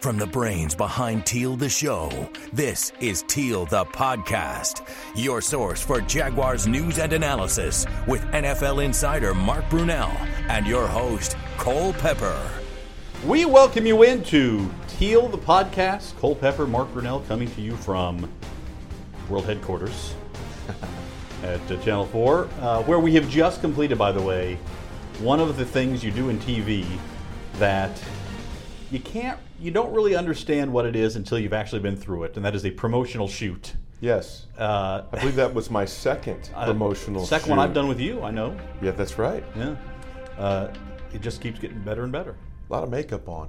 From the brains behind Teal the Show, this is Teal the Podcast, your source for Jaguars news and analysis with NFL insider Mark Brunell and your host, Cole Pepper. We welcome you into Teal the Podcast. Cole Pepper, Mark Brunell coming to you from world headquarters at uh, Channel 4, uh, where we have just completed, by the way, one of the things you do in TV that you can't, you don't really understand what it is until you've actually been through it, and that is a promotional shoot. Yes. Uh, I believe that was my second promotional second shoot. one I've done with you, I know. Yeah, that's right. Yeah. Uh, it just keeps getting better and better. A lot of makeup on.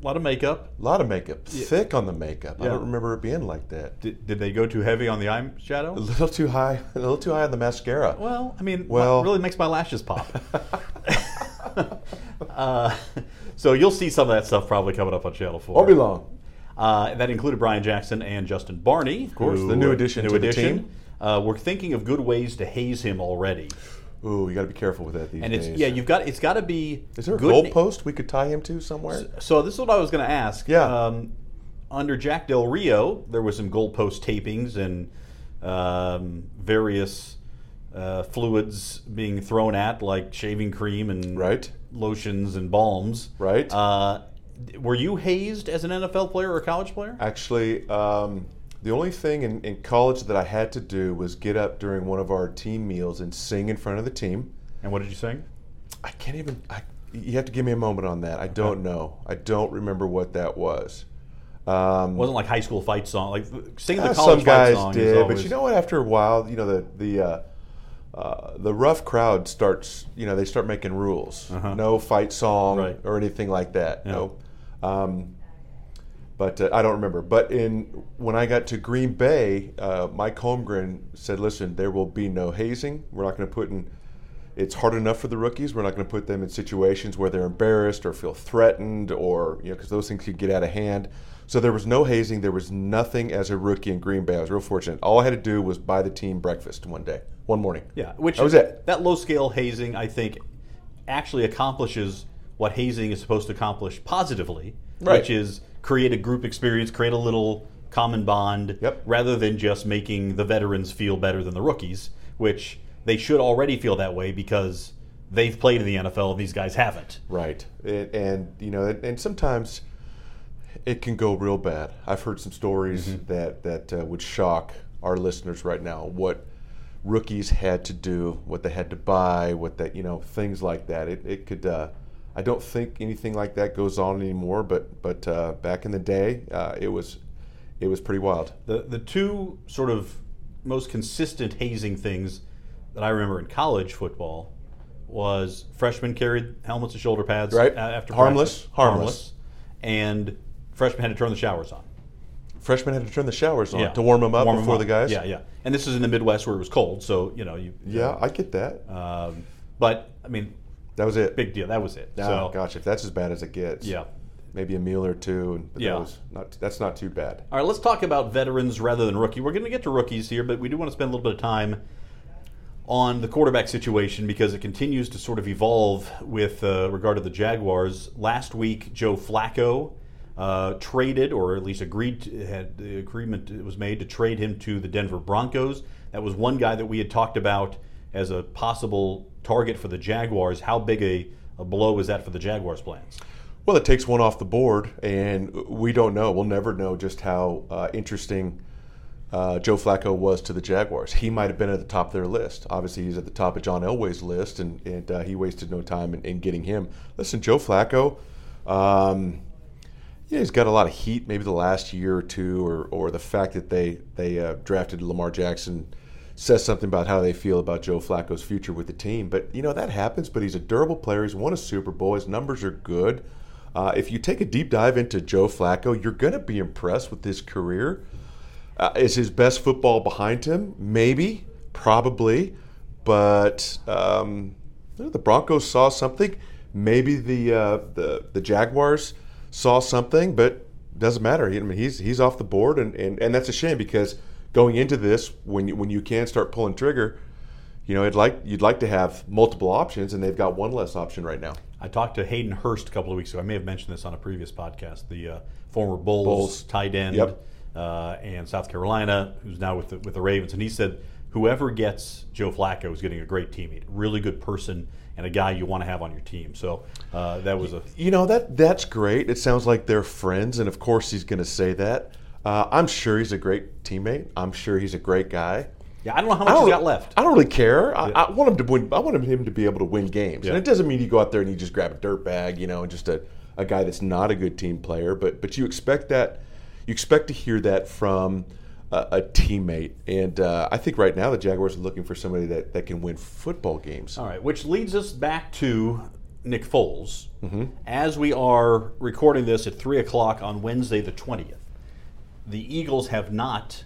A lot of makeup. A lot of makeup. Thick on the makeup. I don't remember it being like that. Did, did they go too heavy on the eye shadow? A little too high. A little too high on the mascara. Well, I mean, Well- really makes my lashes pop. uh, so you'll see some of that stuff probably coming up on Channel 4. Won't be long. Uh, that included Brian Jackson and Justin Barney. Of course, the new addition to the team. Uh, we're thinking of good ways to haze him already. Ooh, you got to be careful with that these And it's days. yeah, you've got it's got to be Is there a goalpost we could tie him to somewhere? So this is what I was going to ask. Yeah. Um, under Jack Del Rio, there was some goalpost tapings and um, various uh, fluids being thrown at, like shaving cream and Right. lotions and balms. Right. Uh, were you hazed as an NFL player or a college player? Actually, um, the only thing in, in college that I had to do was get up during one of our team meals and sing in front of the team. And what did you sing? I can't even. I, you have to give me a moment on that. I don't know. I don't remember what that was. Um, It wasn't like high school fight song, like singing the uh, college some guys fight song. is did, but you know what? After a while, you know the the uh, uh, the rough crowd starts. You know they start making rules. No fight song Uh-huh. Right. or anything like that. Yeah. No. Um, but uh, I don't remember. But in when I got to Green Bay, uh, Mike Holmgren said, "Listen, there will be no hazing. We're not going to put in. It's hard enough for the rookies. We're not going to put them in situations where they're embarrassed or feel threatened, or you know, because those things could get out of hand." So there was no hazing. There was nothing as a rookie in Green Bay. I was real fortunate. All I had to do was buy the team breakfast one day, one morning. Yeah, which That was it. That low scale hazing, I think, actually accomplishes what hazing is supposed to accomplish positively, Right. which is create a group experience, create a little common bond, Yep. rather than just making the veterans feel better than the rookies, which they should already feel that way because they've played in the NFL and these guys haven't. Right, and, and you know, and sometimes it can go real bad. I've heard some stories Mm-hmm. that that uh, would shock our listeners right now. What rookies had to do, what they had to buy, what that you know, things like that. It, it could. Uh, I don't think anything like that goes on anymore. But but uh, back in the day, uh, it was it was pretty wild. The the two sort of most consistent hazing things that I remember in college football was freshmen carried helmets and shoulder pads Right. after Harmless, practice. harmless. harmless, and freshmen had to turn the showers on Freshmen had to turn the showers on to warm them up Warm before up. the guys. Yeah, yeah. And this is in the Midwest where it was cold, so you know you. yeah, I get that. Um, but I mean, that was it. big deal. That was it. Oh, so gosh, if that's as bad as it gets. yeah. maybe a meal or two, but Yeah. that was not that's not too bad. All right, let's talk about veterans rather than rookie. We're going to get to rookies here, but we do want to spend a little bit of time on the quarterback situation because it continues to sort of evolve with uh, regard to the Jaguars. Last week, Joe Flacco uh, traded, or at least agreed, to, had the agreement was made to trade him to the Denver Broncos. That was one guy that we had talked about as a possible target for the Jaguars. How big a, a blow is that for the Jaguars' plans? Well, it takes one off the board, and we don't know. We'll never know just how uh, interesting uh, Joe Flacco was to the Jaguars. He might have been at the top of their list. Obviously, he's at the top of John Elway's list, and, and uh, he wasted no time in, in getting him. Listen, Joe Flacco, um, yeah, he's got a lot of heat. Maybe the last year or two, or, or the fact that they they uh, drafted Lamar Jackson says something about how they feel about Joe Flacco's future with the team. But you know that happens. But he's a durable player. He's won a Super Bowl. His numbers are good. Uh, if you take a deep dive into Joe Flacco, you're going to be impressed with his career. Uh, is his best football behind him? Maybe, probably, but um, the Broncos saw something. Maybe the uh, the the Jaguars saw something, but doesn't matter. I mean, he's he's off the board, and, and, and that's a shame because going into this, when you, when you can start pulling trigger, you know, it'd like you'd like to have multiple options, and they've got one less option right now. I talked to Hayden Hurst a couple of weeks ago. I may have mentioned this on a previous podcast. The uh, former Bolles, Bolles. tight end Yep. Uh, and South Carolina, who's now with the, with the Ravens, and he said whoever gets Joe Flacco is getting a great teammate, really good person, and a guy you want to have on your team. So uh, that was a You know that that's great. It sounds like they're friends, and of course he's going to say that. Uh, I'm sure he's a great teammate. I'm sure he's a great guy. yeah. I don't know how much he's got left. I don't really care. I, I want him to win. I want him to be able to win games, Yeah. and it doesn't mean you go out there and you just grab a dirt bag, you know, and just a, a guy that's not a good team player. But but you expect that. You expect to hear that from a, a teammate, and uh, I think right now the Jaguars are looking for somebody that, that can win football games. All right, which leads us back to Nick Foles. Mm-hmm. As we are recording this at 3 o'clock on Wednesday, the 20th, the Eagles have not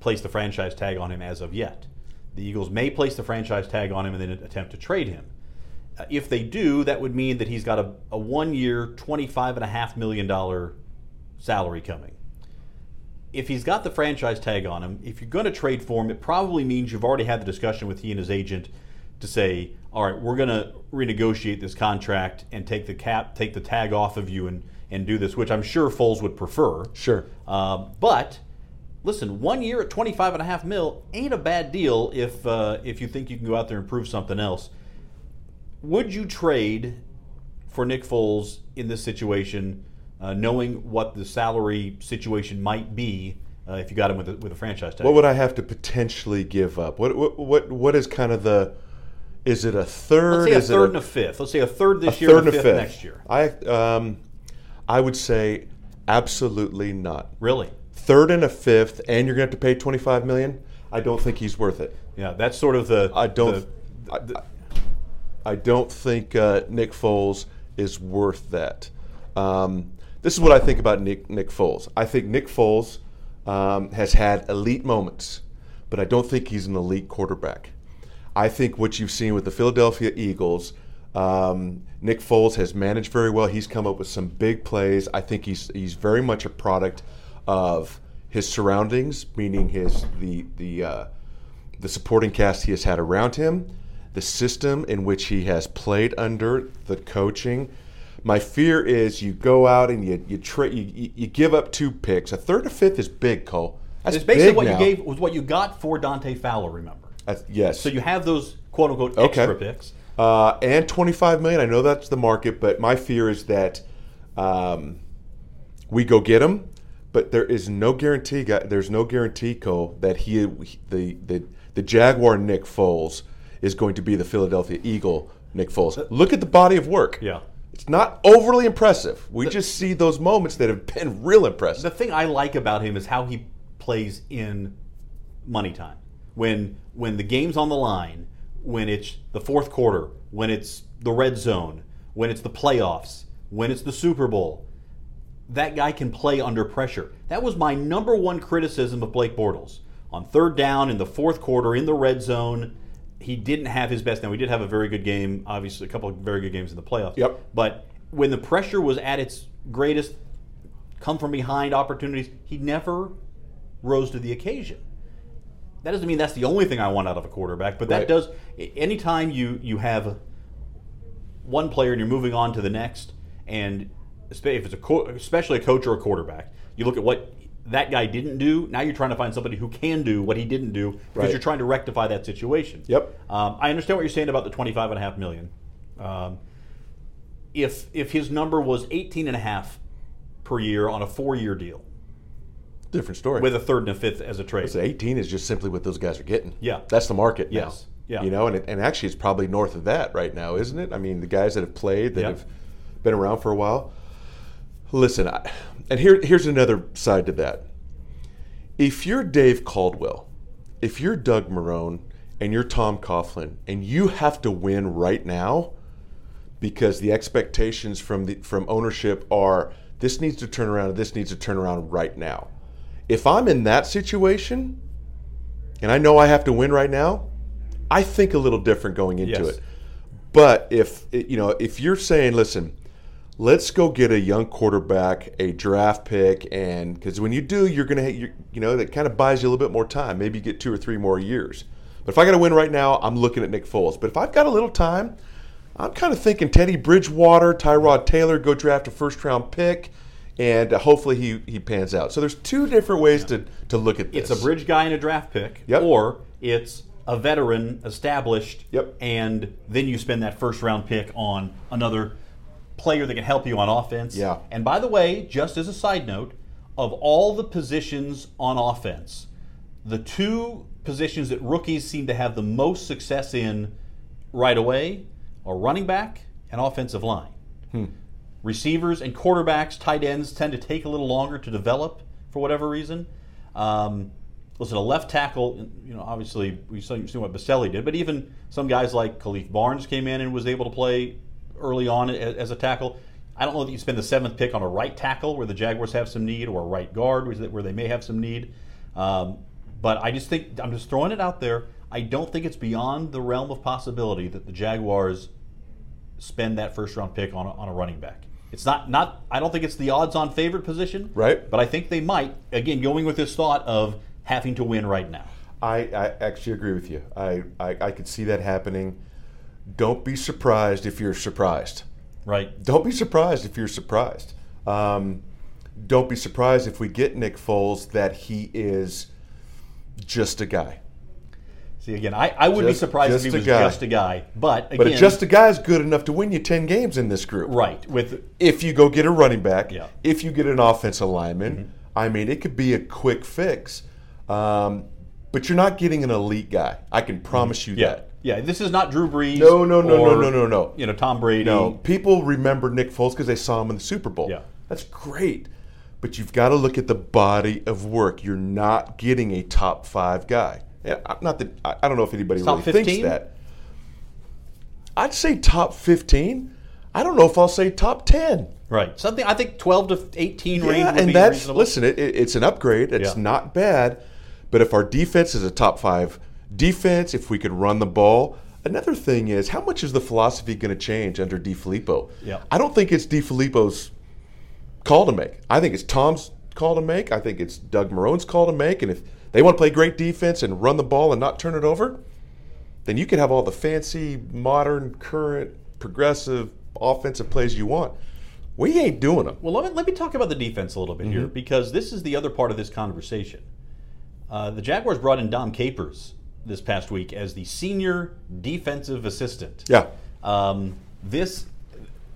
placed the franchise tag on him as of yet. The Eagles may place the franchise tag on him and then attempt to trade him. Uh, if they do, that would mean that he's got a, a one year, $25.5 million salary coming if he's got the franchise tag on him, if you're going to trade for him, it probably means you've already had the discussion with he and his agent to say, all right, we're going to renegotiate this contract and take the cap, take the tag off of you and, and do this, which I'm sure Foles would prefer. Sure. Uh, but listen, one year at 25 and a half mil ain't a bad deal if uh, if you think you can go out there and prove something else. Would you trade for Nick Foles in this situation, uh, knowing what the salary situation might be uh, if you got him with a, with a franchise tag? What would I have to potentially give up? What what what, what is kind of the? Is it a third? Let's say a is it third and a fifth. Let's say a third this a year third and a fifth, fifth next year. I um, I would say absolutely not. Really? Third and a fifth, and you're going to have to pay 25 million. I don't think he's worth it. Yeah, that's sort of the. I don't. the- I, I don't think uh, Nick Foles is worth that. Um, this is what I think about Nick Nick Foles. I think Nick Foles um, has had elite moments, but I don't think he's an elite quarterback. I think what you've seen with the Philadelphia Eagles, um, Nick Foles has managed very well. He's come up with some big plays. I think he's he's very much a product of his surroundings, meaning his the the uh, the supporting cast he has had around him, the system in which he has played under, the coaching. My fear is you go out and you you, tra- you, you- give up two picks. A third or fifth is big, Cole. That's it's basically what now. you gave was what you got for Dante Fowler. Remember? That's- yes. So you have those quote unquote Okay. extra picks. uh, and 25 million. I know that's the market, but my fear is that um, we go get him, but there is no guarantee. There's no guarantee, Cole, that he the the the Jaguar Nick Foles is going to be the Philadelphia Eagle Nick Foles. Look at the body of work. Yeah. It's not overly impressive. We just see those moments that have been real impressive. The thing I like about him is how he plays in money time. When when the game's on the line, when it's the fourth quarter, when it's the red zone, when it's the playoffs, when it's the Super Bowl, that guy can play under pressure. That was my number one criticism of Blake Bortles. On third down in the fourth quarter in the red zone, he didn't have his best. Now he did have a very good game, obviously a couple of very good games in the playoffs. Yep. But when the pressure was at its greatest, come from behind opportunities, he never rose to the occasion. That doesn't mean that's the only thing I want out of a quarterback, but that Right. does. Anytime you you have one player and you're moving on to the next, and if it's a co- especially a coach or a quarterback, you look at what that guy didn't do. Now you're trying to find somebody who can do what he didn't do because Right. you're trying to rectify that situation. Yep. Um, I understand what you're saying about the 25 and a half million. Um, if if his number was 18 and a half per year on a four-year deal Different story. with a third and a fifth as a trade. So 18 is just simply what those guys are getting. Yeah. That's the market now. Yes. Yeah. You know, and, it, and actually it's probably north of that right now, isn't it? I mean, the guys that have played, that Yeah. have been around for a while. Listen, I, and here, here's another side to that. If you're Dave Caldwell, if you're Doug Marrone, and you're Tom Coughlin, and you have to win right now because the expectations from the from ownership are this needs to turn around this needs to turn around right now. If I'm in that situation and I know I have to win right now, I think a little different going into Yes. it. But if you know, if you're saying, listen, let's go get a young quarterback, a draft pick, and because when you do, you're gonna, you you know, that kind of buys you a little bit more time. Maybe you get two or three more years. But if I got to win right now, I'm looking at Nick Foles. But if I've got a little time, I'm kind of thinking Teddy Bridgewater, Tyrod Taylor, go draft a first round pick, and uh, hopefully he, he pans out. So there's two different ways to, to look at this. It's a bridge guy and a draft pick, Yep. or it's a veteran established, Yep. and then you spend that first round pick on another player that can help you on offense. Yeah. And by the way, just as a side note, of all the positions on offense, the two positions that rookies seem to have the most success in right away are running back and offensive line. Hmm. Receivers and quarterbacks, tight ends tend to take a little longer to develop for whatever reason. Um, listen, a left tackle, you know, obviously we saw, you see what Boselli did, but even some guys like Khalif Barnes came in and was able to play early on as a tackle. I don't know that you spend the seventh pick on a right tackle where the Jaguars have some need, or a right guard where they- where they may have some need. Um, but I just think I'm just throwing it out there. I don't think it's beyond the realm of possibility that the Jaguars spend that first round pick on a, on a running back. It's not not I don't think it's the odds on favorite position, Right. But I think they might. Again, going with this thought of having to win right now. I, I actually agree with you. I, I, I could see that happening. Don't be surprised if you're surprised. Right. Don't be surprised if you're surprised. Um, don't be surprised if we get Nick Foles that he is just a guy. See again, I, I would be Just- surprised if he was guy. just a guy. But again, But just a guy is good enough to win you 10 games in this group. right with If you go get a running back, Yeah. if you get an offensive lineman, I mean, it could be a quick fix. Um, but you're not getting an elite guy. I can promise you yeah that. Yeah. This is not Drew Brees. No, no, no, or, no, no, no, no. You know Tom Brady. No, people remember Nick Foles because they saw him in the Super Bowl. Yeah. That's great. But you've got to look at the body of work. You're not getting a top five guy. I'm not that I don't know if anybody Top really thinks that. I'd say top 15. I don't know if I'll say top 10. Right. Something I think 12 to 18 range Yeah, would and that's reasonable. listen. It, it- it's an upgrade. It's Yeah. not bad, but if our defense is a top five defense, if we could run the ball, another thing is how much is the philosophy going to change under DeFilippo? Yeah. I don't think it's DeFilippo's call to make. I think it's Tom's call to make. I think it's Doug Marrone's call to make. And if they want to play great defense and run the ball and not turn it over, then you can have all the fancy, modern, current, progressive offensive plays you want. We ain't doing them. Well, let me, let me talk about the defense a little bit Mm-hmm. here because this is the other part of this conversation. Uh, the Jaguars brought in Dom Capers this past week as the senior defensive assistant. Yeah. Um, this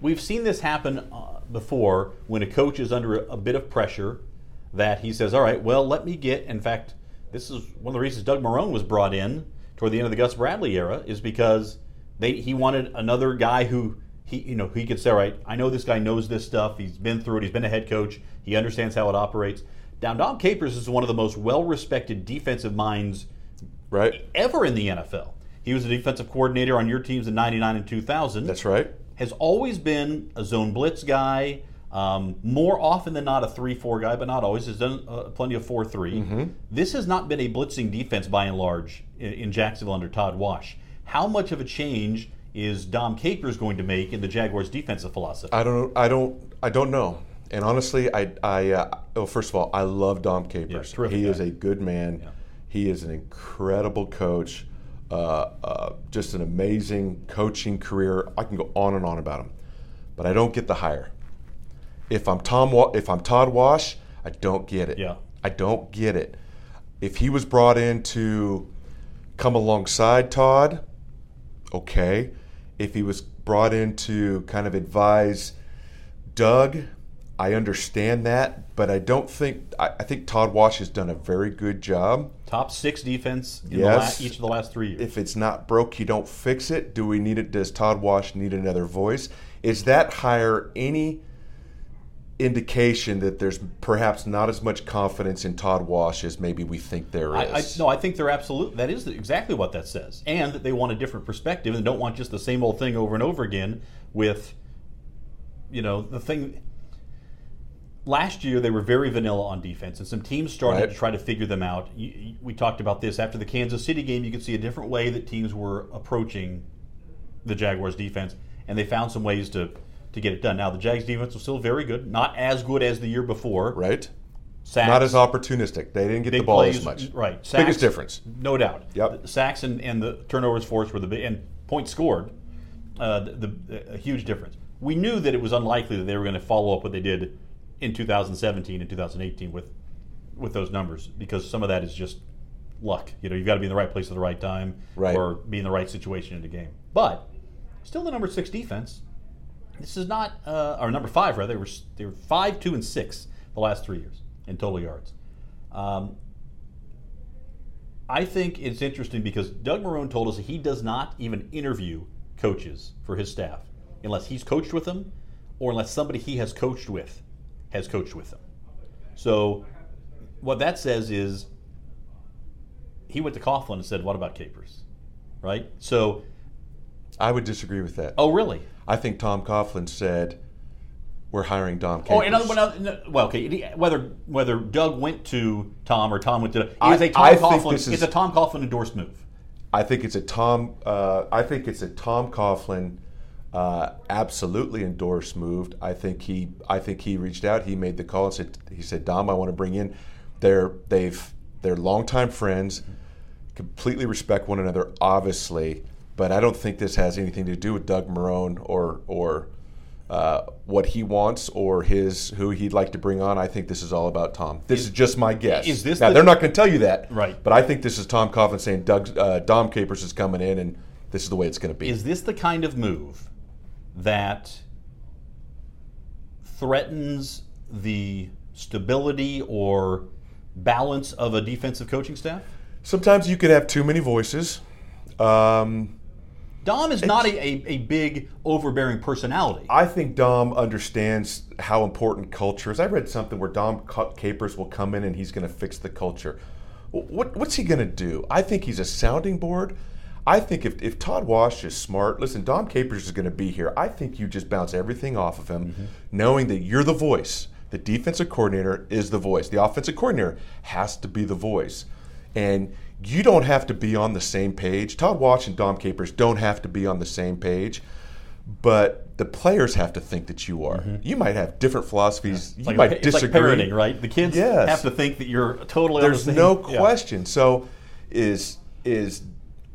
we've seen this happen uh, before when a coach is under a, a bit of pressure that he says, "All right, well, let me get." In fact, this is one of the reasons Doug Marrone was brought in toward the end of the Gus Bradley era is because they he wanted another guy who he you know he could say, "All right, I know this guy knows this stuff. He's been through it. He's been a head coach. He understands how it operates." Now, Dom Capers is one of the most well-respected defensive minds Right? ever in the NFL. He was a defensive coordinator on your teams in '99 and 2000 That's right. has always been a zone blitz guy. Um, more often than not, a three-four guy, but not always. Has done uh, plenty of four-three. This has not been a blitzing defense by and large in, in Jacksonville under Todd Wash. How much of a change is Dom Capers going to make in the Jaguars' defensive philosophy? I don't. I don't. I don't know. And honestly, I. I. Uh, well, first of all, I love Dom Capers. Yeah, he is a good man. He is an incredible coach. Uh, uh, just an amazing coaching career. I can go on and on about him, but I don't get the hire. If I'm Tom, Wa- if I'm Todd Wash, I don't get it. Yeah. I don't get it. If he was brought in to come alongside Todd, okay. If he was brought in to kind of advise Doug, I understand that, but I don't think I, I think Todd Wash has done a very good job. Top six defense in Yes. the la- each of the last three years. If it's not broke, you don't fix it. Do we need it? Does Todd Wash need another voice? Is that hire any indication that there's perhaps not as much confidence in Todd Wash as maybe we think there is? I, I, no, I think they're absolute. That is exactly what that says, and that they want a different perspective and don't want just the same old thing over and over again. With, you know, the thing. Last year they were very vanilla on defense, and some teams started Right. to try to figure them out. We talked about this after the Kansas City game. You could see a different way that teams were approaching the Jaguars defense, and they found some ways to to get it done. Now the Jags defense was still very good, not as good as the year before, right? Sacks, Not as opportunistic. They didn't get the ball plays, as much. Right. Sacks, Biggest difference. No doubt. Yep. The sacks and, and the turnovers forced were the big, and points scored, uh, the, the, a huge difference. We knew that it was unlikely that they were going to follow up what they did in 2017 and 2018 with with those numbers because some of that is just luck. You know, you've got to be in the right place at the right time Right. or be in the right situation in the game. But still, the number six defense. This is not, uh, or number five rather. They were they were five, two, and six the last three years in total yards. Um, I think it's interesting because Doug Marrone told us that he does not even interview coaches for his staff unless he's coached with them or unless somebody he has coached with has coached with them. So what that says is he went to Coughlin and said, "What about Capers?" Right? So, I would disagree with that. oh really? I think Tom Coughlin said, "We're hiring Dom." Oh, Capers." in other words, well, okay. Whether whether Doug went to Tom or Tom went to it I- is a Tom I think Coughlin. is- it's a Tom Coughlin endorsed move. I think it's a Tom. Uh, I think it's a Tom Coughlin uh, absolutely endorsed moved. I think he. I think he reached out. He made the call and said. He said, "Dom, I want to bring in." They're they've they're longtime friends. Completely respect one another, obviously, but I don't think this has anything to do with Doug Marrone or or uh, what he wants or his who he'd like to bring on. I think this is all about Tom. This is, just my guess. is this now? the- they're not going to tell you that, Right. But I think this is Tom Coughlin saying Doug uh, Dom Capers is coming in, and this is the way it's going to be. Is this the kind of move that threatens the stability or balance of a defensive coaching staff? Sometimes you could have too many voices. Um, Dom is not a, a, a big, overbearing personality. I think Dom understands how important culture is. I read something where Dom Capers will come in and he's going to fix the culture. What, what's he going to do? I think he's a sounding board. I think if, if Todd Wash is smart, listen, Dom Capers is going to be here. I think you just bounce everything off of him, mm-hmm. knowing that you're the voice. The defensive coordinator is the voice. The offensive coordinator has to be the voice. And you don't have to be on the same page. Todd Wash and Dom Capers don't have to be on the same page, but the players have to think that you are. Mm-hmm. You might have different philosophies. It's You like, might disagree. like parenting, right? The kids Yes. have to think that you're totally on the There's same- no Yeah. question. So, is is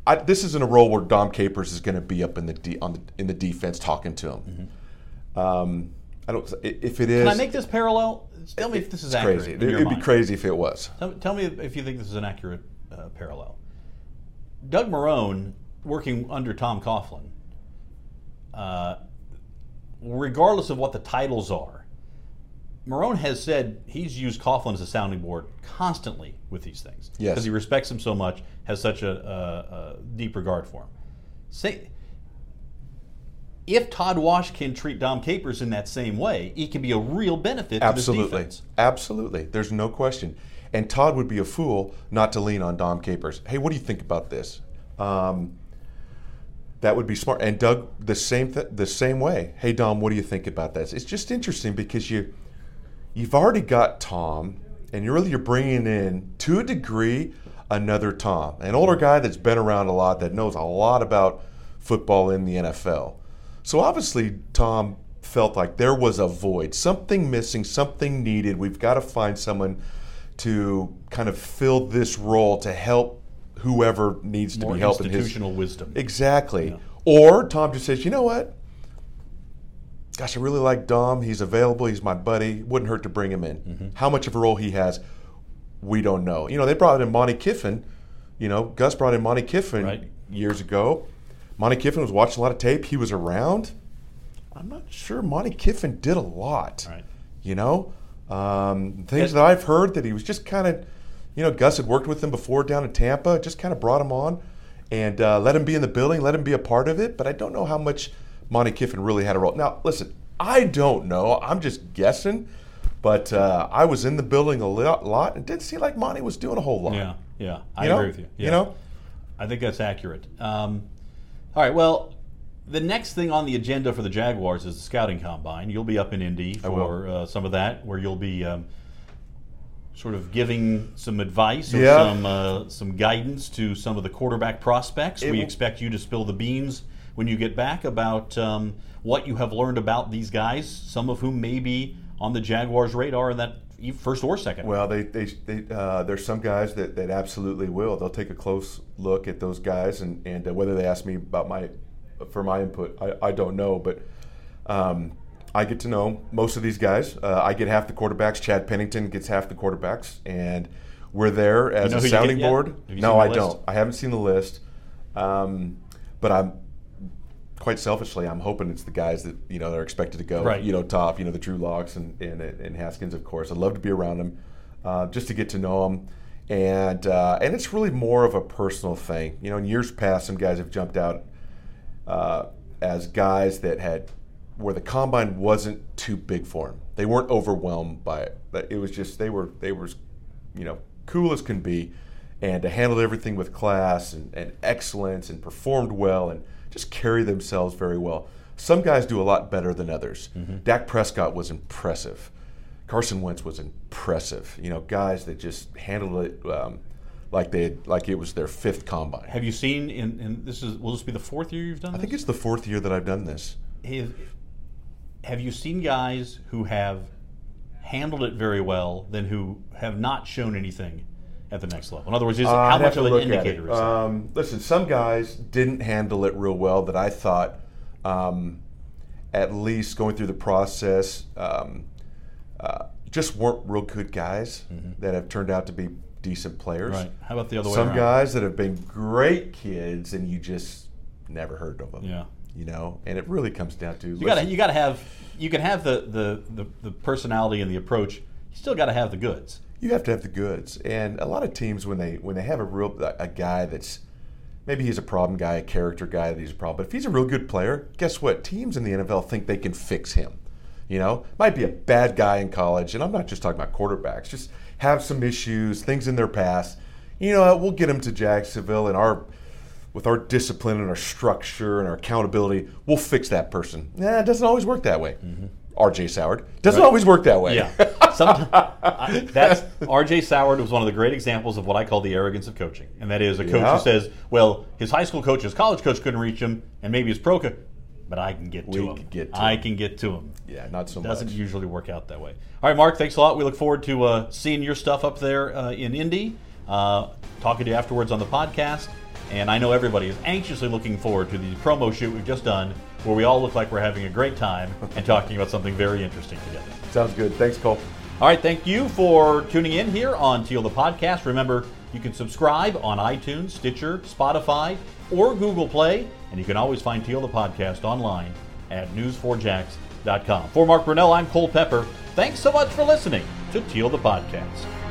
I, this isn't a role where Dom Capers is going to be up in the de, on the, in the defense talking to him. Um, I don't. If it is, Can I make this parallel? Tell me if this is accurate. crazy. It, it'd be crazy if it was. Tell, tell me if you think this is an accurate uh, parallel. Doug Marrone, working under Tom Coughlin, uh, regardless of what the titles are, Marrone has said he's used Coughlin as a sounding board constantly with these things Yes. because he respects him so much, has such a, a, a deep regard for him. Say, if Todd Wash can treat Dom Capers in that same way, he can be a real benefit Absolutely. Absolutely. There's no question. And Todd would be a fool not to lean on Dom Capers. Hey, what do you think about this? Um, that would be smart. And Doug, the same th- the same way. Hey, Dom, what do you think about this? It's just interesting because you you've already got Tom, and you're really you're bringing in to a degree another Tom, an older guy that's been around a lot, that knows a lot about football in the NFL. So obviously, Tom felt like there was a void, something missing, something needed. We've got to find someone to kind of fill this role to help whoever needs to More be helping his institutional wisdom. Exactly. Or Tom just says, you know what? Gosh, I really like Dom. He's available. He's my buddy. Wouldn't hurt to bring him in. Mm-hmm. How much of a role he has, we don't know. You know, they brought in Monte Kiffin. You know, Gus brought in Monte Kiffin Right. years ago. Monte Kiffin was watching a lot of tape. He was around. I'm not sure Monte Kiffin did a lot. Right. You know, um, things that I've heard that he was just kind of, you know, Gus had worked with him before down in Tampa, just kind of brought him on and uh, let him be in the building, let him be a part of it. But I don't know how much Monte Kiffin really had a role. Now, listen, I don't know. I'm just guessing. But uh, I was in the building a lot, and didn't seem like Monte was doing a whole lot. Yeah, yeah, I You know? agree with you. You know? I think that's accurate. Um, all right, well, the next thing on the agenda for the Jaguars is the scouting combine. You'll be up in Indy for uh, some of that, where you'll be um, sort of giving some advice or Yeah. some uh, some guidance to some of the quarterback prospects. It we expect you to spill the beans when you get back about um, what you have learned about these guys, some of whom may be on the Jaguars' radar in that first or second. Well, they, they, they uh, there's some guys that, that absolutely will. They'll take a close look at those guys, and, and uh, whether they ask me about my for my input, I, I don't know, but um, I get to know most of these guys. Uh, I get half the quarterbacks. Chad Pennington gets half the quarterbacks, and we're there as You know a sounding board. No, I the don't. I haven't seen the list, um, but I'm quite selfishly, I'm hoping it's the guys that you know that are expected to go. Right. You know, top. You know, the Drew Locks and and, and Haskins, of course. I'd love to be around them, uh, just to get to know them, and uh, and it's really more of a personal thing. You know, in years past, some guys have jumped out uh, as guys that had where the combine wasn't too big for them. They weren't overwhelmed by it. But It was just they were they were, you know, cool as can be, and to handle everything with class and, and excellence and performed well and just carry themselves very well. Some guys do a lot better than others. Dak Prescott was impressive. Carson Wentz was impressive. You know, guys that just handled it um, like they had, like it was their fifth combine. Have you seen in, in this is will this be the fourth year you've done I this? think it's the fourth year that I've done this. have, have you seen guys who have handled it very well than who have not shown anything at the next level? In other words, is, Uh, how much of an indicator is that? Um, listen, some guys didn't handle it real well that I thought, um, at least going through the process, um, uh, just weren't real good guys that have turned out to be decent players. Mm-hmm. Right. How about the other way Some guys that have been great kids and you just never heard of them. Yeah. You know, and it really comes down to You got to you got to have you can have the, the, the, the personality and the approach. You still got to have the goods. You have to have the goods, and a lot of teams when they when they have a real a guy that's maybe he's a problem guy, a character guy that he's a problem, but if he's a real good player, guess what? Teams in the NFL think they can fix him. You know, might be a bad guy in college, and I'm not just talking about quarterbacks. Just have some issues, things in their past. You know, we'll get him to Jacksonville, and our with our discipline and our structure and our accountability, we'll fix that person. Yeah, it doesn't always work that way. Mm-hmm. R.J. Soward doesn't Right. always work that way. Yeah, Sometimes, I, that's R.J. Soward was one of the great examples of what I call the arrogance of coaching, and that is a coach Yeah. who says, "Well, his high school coach, his college coach couldn't reach him, and maybe his pro coach, but I can get to him. get to I him." can get to him." yeah, not so much. it Doesn't much. usually work out that way. All right, Mark, thanks a lot. We look forward to uh, seeing your stuff up there uh, in Indy, uh, talking to you afterwards on the podcast. And I know everybody is anxiously looking forward to the promo shoot we've just done, where we all look like we're having a great time and talking about something very interesting together. Sounds good. Thanks, Cole. All right, thank you for tuning in here on Teal the Podcast. Remember, you can subscribe on iTunes, Stitcher, Spotify, or Google Play, and you can always find Teal the Podcast online at news4jax.com. For Mark Brunell, I'm Cole Pepper. Thanks so much for listening to Teal the Podcast.